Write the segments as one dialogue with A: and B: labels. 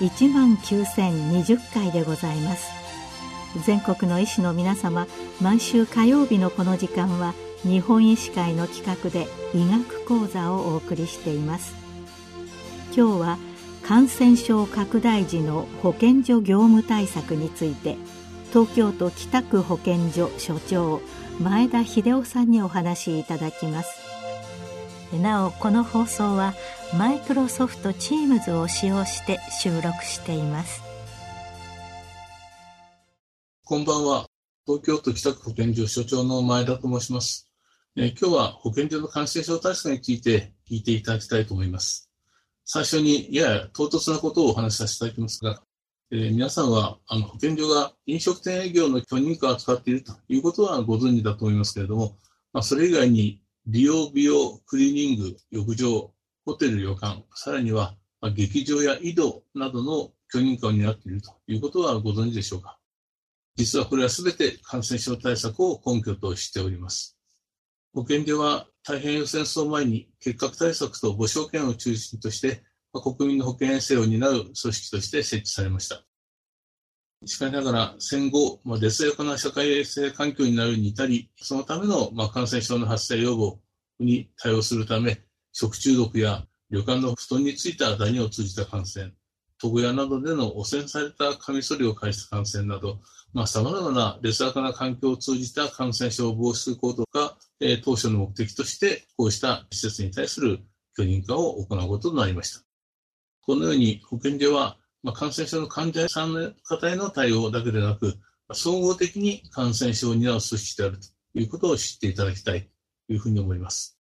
A: 1万9020回でございます。全国の医師の皆様毎週火曜日のこの時間は日本医師会の企画で医学講座をお送りしています。今日は感染症拡大時の保健所業務対策について東京都北区保健所所長前田秀夫さんにお話しいただきます。なおこの放送はマイクロソフト Teams を使用して収録しています。
B: こんばんは。東京都北区保健所所長の前田と申します、え今日は保健所の感染症対策について聞いていただきたいと思います。最初にやや唐突なことをお話しさせていただきますがえー、皆さんはあの保健所が飲食店営業の許認可を使っているということはご存知だと思いますけれども、まあ、それ以外に利用美容、クリーニング、浴場、ホテル、旅館、さらには、劇場や井戸などの許認可を担っているということはご存知でしょうか？実はこれはすべて感染症対策を根拠としております。保健所は太平洋戦争前に結核対策と母子保を中心として国民の保健衛生を担う組織として設置されました。しかしながら戦後、まあ、劣悪な社会衛生環境になるに至り、そのための、まあ、感染症の発生予防に対応するため、食中毒や旅館の布団についたダニを通じた感染、床屋などでの汚染されたカミソリを介した感染など、まあ、様々な劣悪な環境を通じた感染症防止行動が、えー、当初の目的として、こうした施設に対する許認可を行うこととなりました。このように保健所は、まあ、感染症の患者さんの方への対応だけでなく、総合的に感染症を担う組織であるということを知っていただきたいというふうに思います。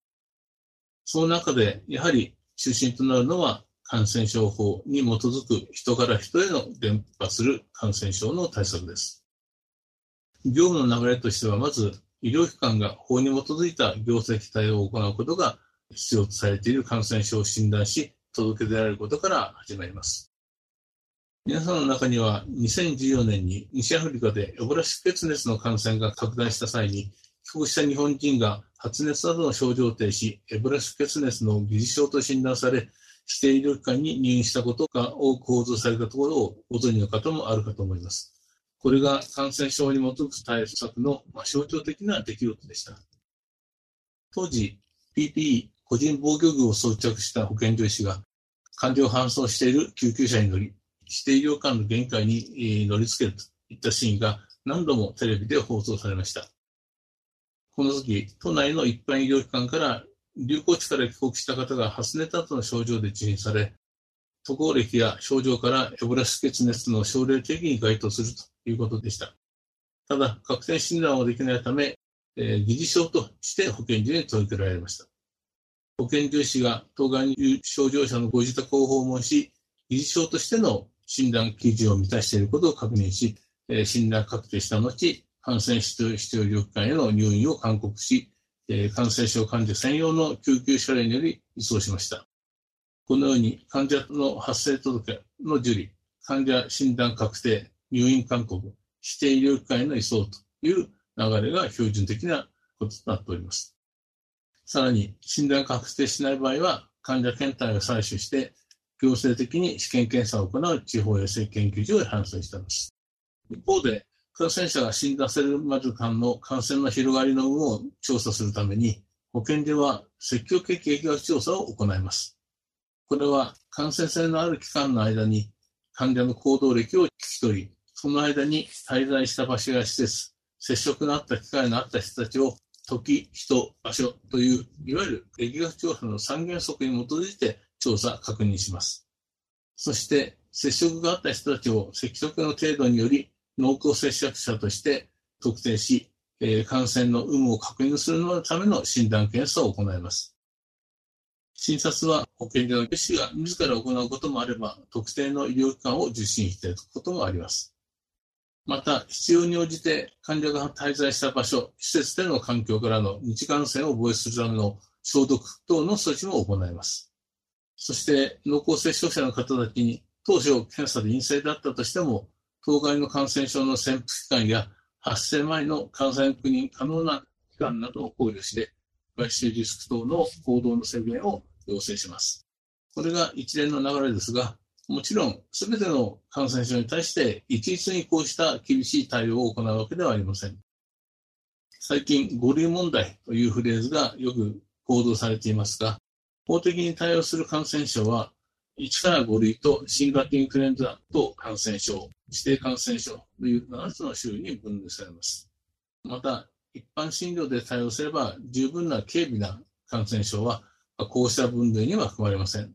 B: その中で、やはり中心となるのは感染症法に基づく人から人への伝播する感染症の対策です。業務の流れとしては、まず医療機関が法に基づいた行政対応を行うことが必要とされている感染症を診断し、届け出られることから始まります。皆さんの中には2014年に西アフリカでエボラ出血熱の感染が拡大した際に帰国した日本人が発熱などの症状を呈し、エボラ出血熱の疑似症と診断され、指定医療機関に入院したことが多く報道されたところをご存知の方もあるかと思います。これが感染症に基づく対策の象徴的な出来事でした。当時、PPE 個人防御具を装着した保健所医師が患者を搬送している救急車に乗り、指定医療官の限界に乗り付けるといったシーンが何度もテレビで放送されました。この時、都内の一般医療機関から流行地から帰国した方が発熱などの症状で受診され、渡航歴や症状からエボラ出血熱の症例的に該当するということでした。ただ、確定診断はできないため、えー、疑似症として保健所に届けられました。保健所医師が当該症状者のご自宅を訪問し、疑似症としての診断基準を満たしていることを確認し、え診断確定した後、感染必要医療機関への入院を勧告し、え感染症患者専用の救急車両により移送しました。このように患者の発生届の受理、患者診断確定、入院勧告、指定医療機関への移送という流れが標準的なこととなっております。さらに、診断確定しない場合は、患者検体を採取して、行政的に試験検査を行う地方衛生研究所へ搬送しています。一方で、感染者が診断されるまで間の感染の広がりの有無を調査するために、保健所は積極的疫学調査を行います。これは感染性のある期間の間に患者の行動歴を聞き取り、その間に滞在した場所や施設、接触のあった機会のあった人たちを時、人、場所という、いわゆる疫学調査の三原則に基づいて調査、確認します。そして、接触があった人たちを積極の程度により濃厚接触者として特定し、えー、感染の有無を確認するのための診断検査を行います。診察は保健所の医師が自ら行うこともあれば、特定の医療機関を受診していくこともあります。また、必要に応じて患者が滞在した場所、施設での環境からの日感染を防止するための消毒等の措置も行います。そして、濃厚接触者の方たちに当初検査で陰性だったとしても、当該の感染症の潜伏期間や発生前の感染確認可能な期間などを考慮して、外出リスク等の行動の制限を要請します。これが一連の流れですが、もちろん、すべての感染症に対して一律にこうした厳しい対応を行うわけではありません。最近、5類問題というフレーズがよく報道されていますが、法的に対応する感染症は、1から5類と新型インフルエンザと感染症、指定感染症という7つの種類に分類されます。また、一般診療で対応すれば十分な軽微な感染症は、こうした分類には含まれません。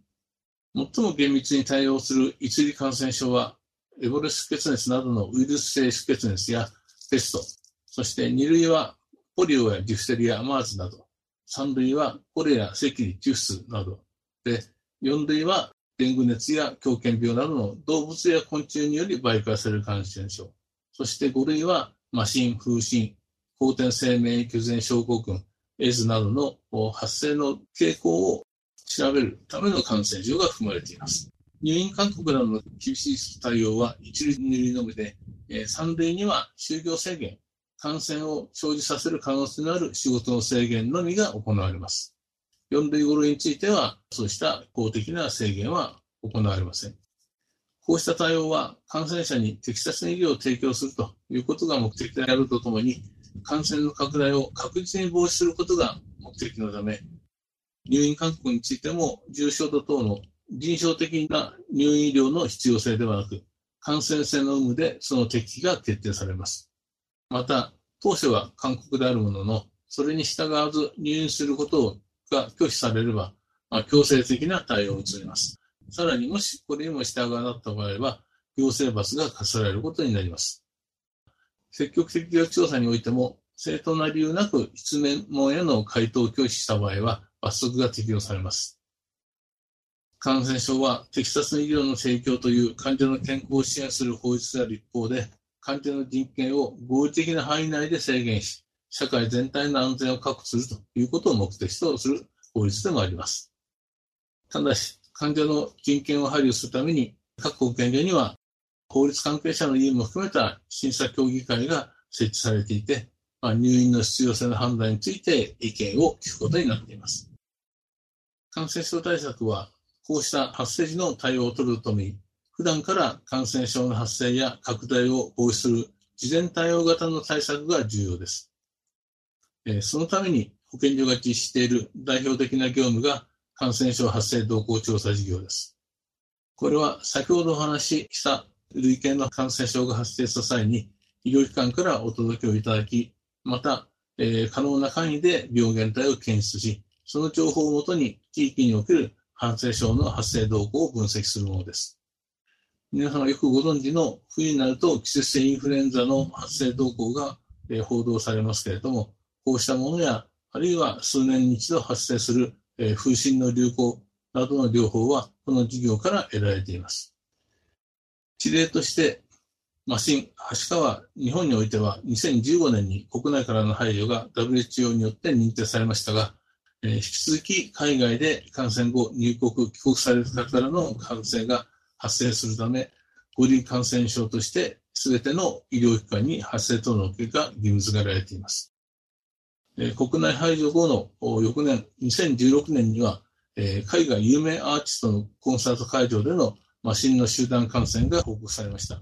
B: 最も厳密に対応する一類感染症は、エボルス出血熱などのウイルス性出血熱やペスト、そして2類はポリオやディフテリア、マーズなど、3類はコレラ、赤痢、チュフスなど、で、4類はデング熱や狂犬病などの動物や昆虫により媒介される感染症、そして5類は麻疹、風疹、後天性免疫不全症候群、エイズなどの発生の傾向を調べるための感染症が含まれています。入院勧告などの厳しい対応は一類二類のみで、3類には就業制限、感染を生じさせる可能性のある仕事の制限のみが行われます。4類5類については、そうした公的な制限は行われません。こうした対応は感染者に適切な医療を提供するということが目的であるとともに、感染の拡大を確実に防止することが目的のため、入院勧告についても重症度等の臨床的な入院医療の必要性ではなく、感染性の有無でその適が決定されます。また、当初は勧告であるものの、それに従わず入院することが拒否されれば、まあ、強制的な対応を移ります。さらに、もしこれにも従わなかった場合は、行政罰が課せられることになります。積極的な調査においても、正当な理由なく質問への回答を拒否した場合は、罰則が適用されます。感染症は適切な医療の提供という患者の健康を支援する法律である一方で、患者の人権を合理的な範囲内で制限し、社会全体の安全を確保するということを目的とする法律でもあります。ただし、患者の人権を配慮するために、各保健所には法律関係者の委員も含めた審査協議会が設置されていて、まあ、入院の必要性の判断について意見を聞くことになっています。感染症対策は、こうした発生時の対応を取るとともに、普段から感染症の発生や拡大を防止する事前対応型の対策が重要です。そのために保健所が実施している代表的な業務が感染症発生動向調査事業です。これは先ほどお話しした類型の感染症が発生した際に医療機関からお届けをいただき、また、えー、可能な範囲で病原体を検出し、その情報をもとに地域における感染症の発生動向を分析するものです。皆さんがよくご存知の冬になると季節性インフルエンザの発生動向が、え報道されますけれども、こうしたものや、あるいは数年に一度発生する、え風疹の流行などの療法は、この事業から得られています。事例として、マシン、橋川、日本においては2015年に国内からの配慮が WHO によって認定されましたが、え、引き続き海外で感染後入国、帰国された方からの感染が発生するため、五類感染症として全ての医療機関に発生等の経が義務付けられています。国内排除後の翌年、2016年には、海外有名アーティストのコンサート会場でのマシンの集団感染が報告されました。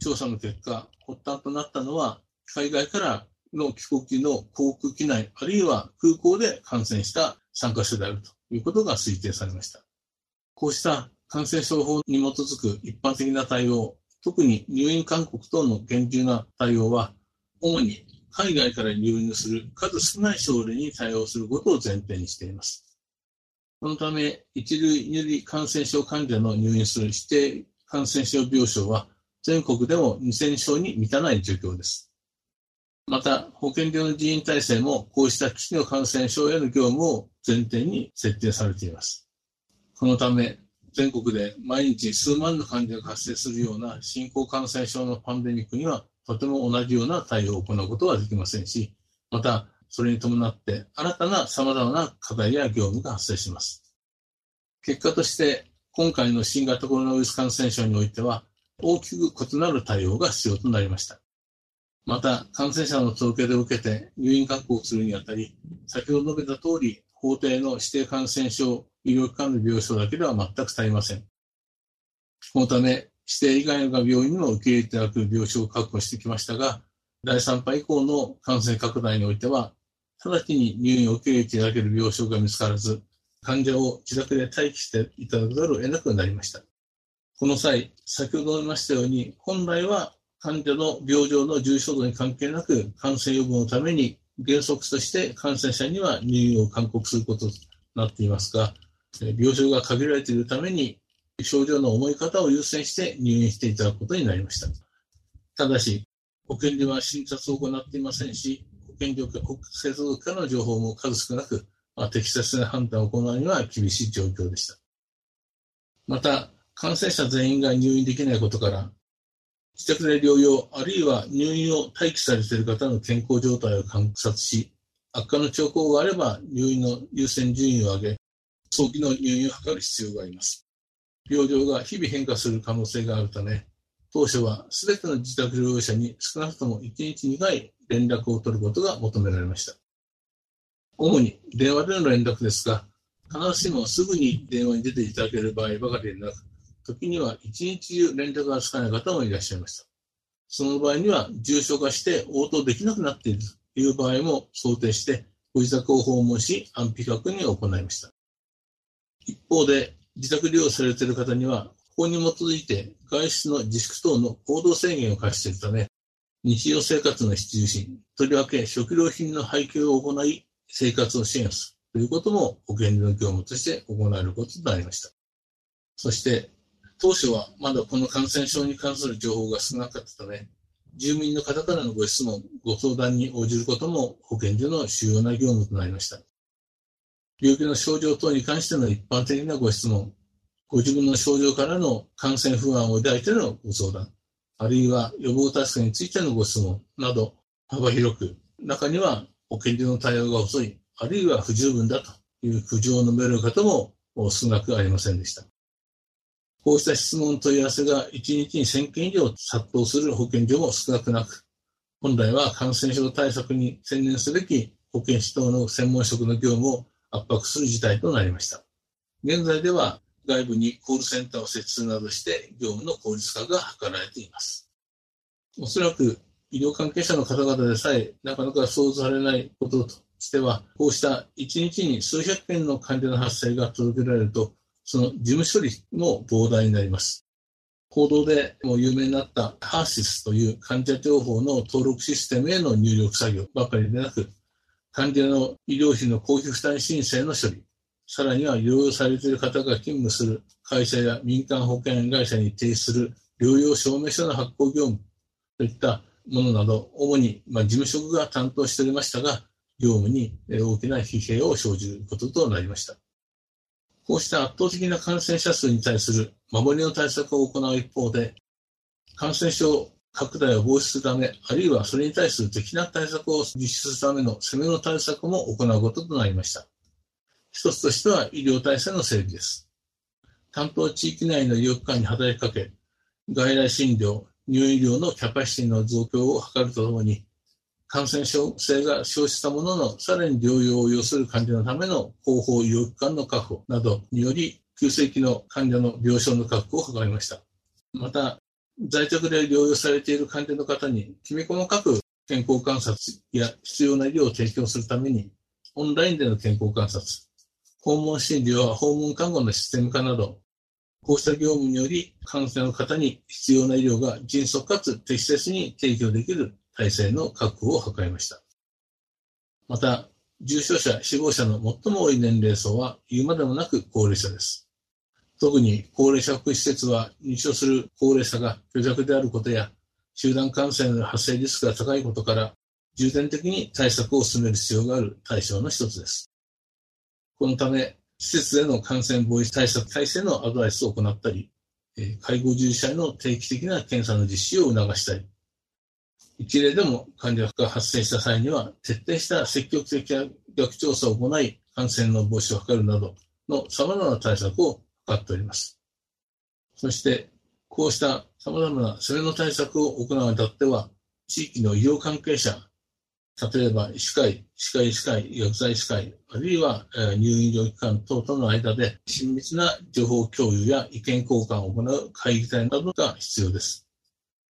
B: 調査の結果、発端となったのは、海外からの帰国時の航空機内、あるいは空港で感染した参加者であるということが推定されました。こうした感染症法に基づく一般的な対応、特に入院勧告等の厳重な対応は、主に海外から入院する数少ない症例に対応することを前提にしています。このため、一類、二類感染症患者の入院する指定感染症病床は全国でも2000床に満たない状況です。また、保健所の人員体制もこうした基地の感染症への業務を前提に設定されています。このため、全国で毎日数万の患者が発生するような新興感染症のパンデミックにはとても同じような対応を行うことはできませんし、またそれに伴って新たな様々な課題や業務が発生します。結果として今回の新型コロナウイルス感染症においては大きく異なる対応が必要となりました。また、感染者の届け出を受けて入院確保するにあたり、先ほど述べた通り、法定の指定感染症医療機関の病床だけでは全く足りません。このため、指定以外の病院にも受け入れていただく病床を確保してきましたが、第3波以降の感染拡大においては、直ちに入院を受け入れていただける病床が見つからず、患者を自宅で待機していただくざるを得なくなりました。この際、先ほど言いましたように、本来は患者の病状の重症度に関係なく、感染予防のために原則として感染者には入院を勧告することとなっていますが、病床が限られているために、症状の重い方を優先して入院していただくことになりました。ただし、保健所は診察を行っていませんし、保健所、国接続かの情報も数少なく、まあ、適切な判断を行うには厳しい状況でした。また、感染者全員が入院できないことから、自宅で療養、あるいは入院を待機されている方の健康状態を観察し、悪化の兆候があれば入院の優先順位を上げ、早期の入院を図る必要があります。病状が日々変化する可能性があるため、当初はすべての自宅療養者に少なくとも1日2回連絡を取ることが求められました。主に電話での連絡ですが、必ずしもすぐに電話に出ていただける場合ばかりでなく、時には一日中連絡がつかない方もいらっしゃいました。その場合には重症化して応答できなくなっているという場合も想定して、ご自宅を訪問し安否確認を行いました。一方で、自宅療養されている方には法に基づいて外出の自粛等の行動制限を課しているため、日常生活の必需品、とりわけ食料品の配給を行い、生活を支援するということも保健所の業務として行われることとなりました。そして、当初はまだこの感染症に関する情報が少なかったため、住民の方からのご質問、ご相談に応じることも保健所の主要な業務となりました。病気の症状等に関しての一般的なご質問、ご自分の症状からの感染不安を抱いてのご相談、あるいは予防対策についてのご質問など幅広く、中には保健所の対応が遅い、あるいは不十分だという苦情を述べる方も少なくありませんでした。こうした質問問い合わせが1日に1000件以上殺到する保健所も少なくなく、本来は感染症対策に専念すべき保健師等の専門職の業務を圧迫する事態となりました。現在では外部にコールセンターを設置するなどして業務の効率化が図られています。おそらく医療関係者の方々でさえなかなか想像されないこととしては、こうした1日に数百件の患者の発生が届けられると、その事務処理も膨大になります。報道でも有名になったハーシスという患者情報の登録システムへの入力作業ばかりでなく、患者の医療費の公費負担申請の処理、さらには療養されている方が勤務する会社や民間保険会社に提出する療養証明書の発行業務といったものなど、主にま事務職が担当しておりましたが、業務に大きな疲弊を生じることとなりました。こうした圧倒的な感染者数に対する守りの対策を行う一方で、感染症拡大を防止するため、あるいはそれに対する的な対策を実施するための攻めの対策も行うこととなりました。一つとしては医療体制の整備です。担当地域内の医療機関に働きかけ、外来診療、入院医療のキャパシティの増強を図るとともに、感染症性が生じたものの、さらに療養を要する患者のための後方医療機関の確保などにより、急性期の患者の病床の確保を図りました。また、在宅で療養されている患者の方に、きめ細かく健康観察や必要な医療を提供するために、オンラインでの健康観察、訪問診療は訪問看護のシステム化など、こうした業務により感染の方に必要な医療が迅速かつ適切に提供できる体制の確保を図りました。また、重症者、死亡者の最も多い年齢層は言うまでもなく高齢者です。特に高齢者福祉施設は認証する高齢者が虚弱であることや集団感染の発生リスクが高いことから重点的に対策を進める必要がある対象の一つです。このため、施設での感染防止対策体制のアドバイスを行ったり、介護従事者への定期的な検査の実施を促したり、一例でも患者が発生した際には、徹底した積極的な逆調査を行い、感染の防止を図るなどの様々な対策を図っております。そして、こうした様々な攻めの対策を行うにあたっては、地域の医療関係者、例えば医師会、歯科医師会、薬剤師会、あるいは入院医療機関等との間で親密な情報共有や意見交換を行う会議体などが必要です。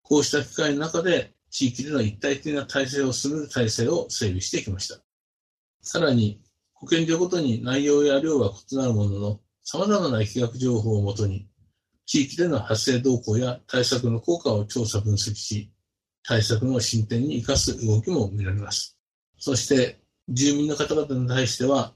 B: こうした機会の中で地域での一体的な体制を進める体制を整備してきました。さらに、保健所ごとに内容や量は異なるものの、様々な疫学情報をもとに、地域での発生動向や対策の効果を調査分析し、対策の進展に生かす動きも見られます。そして、住民の方々に対しては、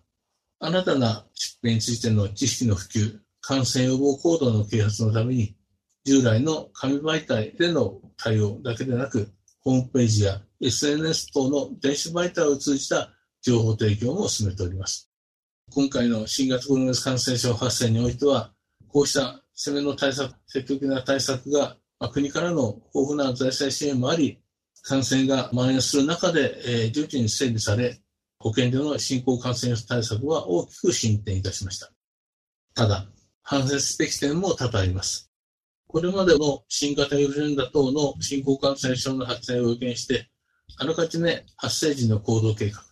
B: 新たな疾病についての知識の普及、感染予防行動の啓発のために、従来の紙媒体での対応だけでなく、ホームページや SNS 等の電子媒体を通じた情報提供も進めております。今回の新型コロナウイルス感染症発生においては、こうした攻めの対策、積極的な対策が、ま、国からの豊富な財政支援もあり、感染が蔓延する中で、えー、順次に整備され、保健所の新興感染症対策は大きく進展いたしました。ただ、反省すべき点も多々あります。これまでの新型インフルエンザ等の新興感染症の発生を予見して、あらかじめ発生時の行動計画、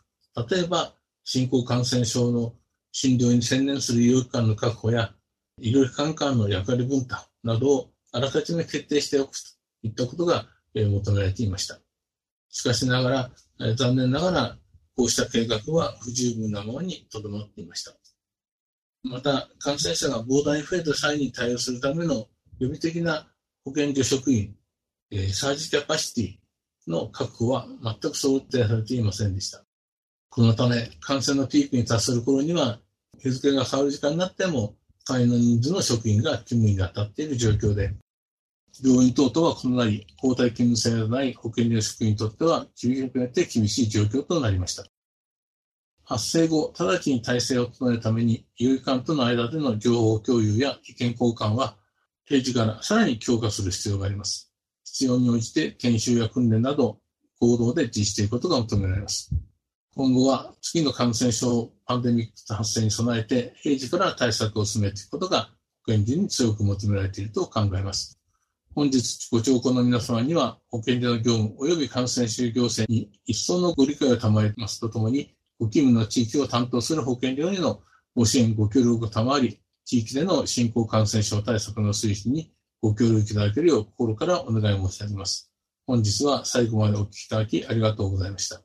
B: 例えば新興感染症の診療に専念する医療機関の確保や、医療機関間の役割分担などをあらかじめ決定しておくといったことが求められていました。しかしながら、残念ながら、こうした計画は不十分なままにとどまっていました。また、感染者が膨大に増えた際に対応するための予備的な保健所職員、えー、サージキャパシティの確保は全く想定されていませんでした。このため、感染のピークに達する頃には、日付が変わる時間になっても、会員の人数の職員が勤務に当たっている状況で、病院等々は異なり、交代勤務制のない保健所職員にとっては、急激によって厳しい状況となりました。発生後、直ちに体制を整えるために、医療機関との間での情報共有や意見交換は、平時からさらに強化する必要があります。必要に応じて研修や訓練など行動で実施していくことが求められます。今後は次の感染症パンデミック発生に備えて平時から対策を進めていくことが保健所に強く求められていると考えます。本日ご聴講の皆様には保健所の業務及び感染症行政に一層のご理解を賜りますとともにご勤務の地域を担当する保健所へのご支援ご協力を賜り地域での新興感染症対策の推進にご協力いただけるよう心からお願い申し上げます。本日は最後までお聞きいただきありがとうございました。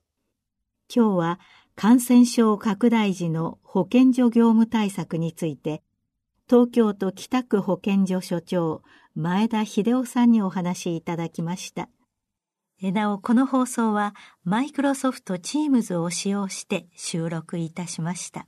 A: 今日は感染症拡大時の保健所業務対策について、東京都北区保健所所長、前田秀夫さんにお話しいただきました。なお、この放送はマイクロソフト Teams を使用して収録いたしました。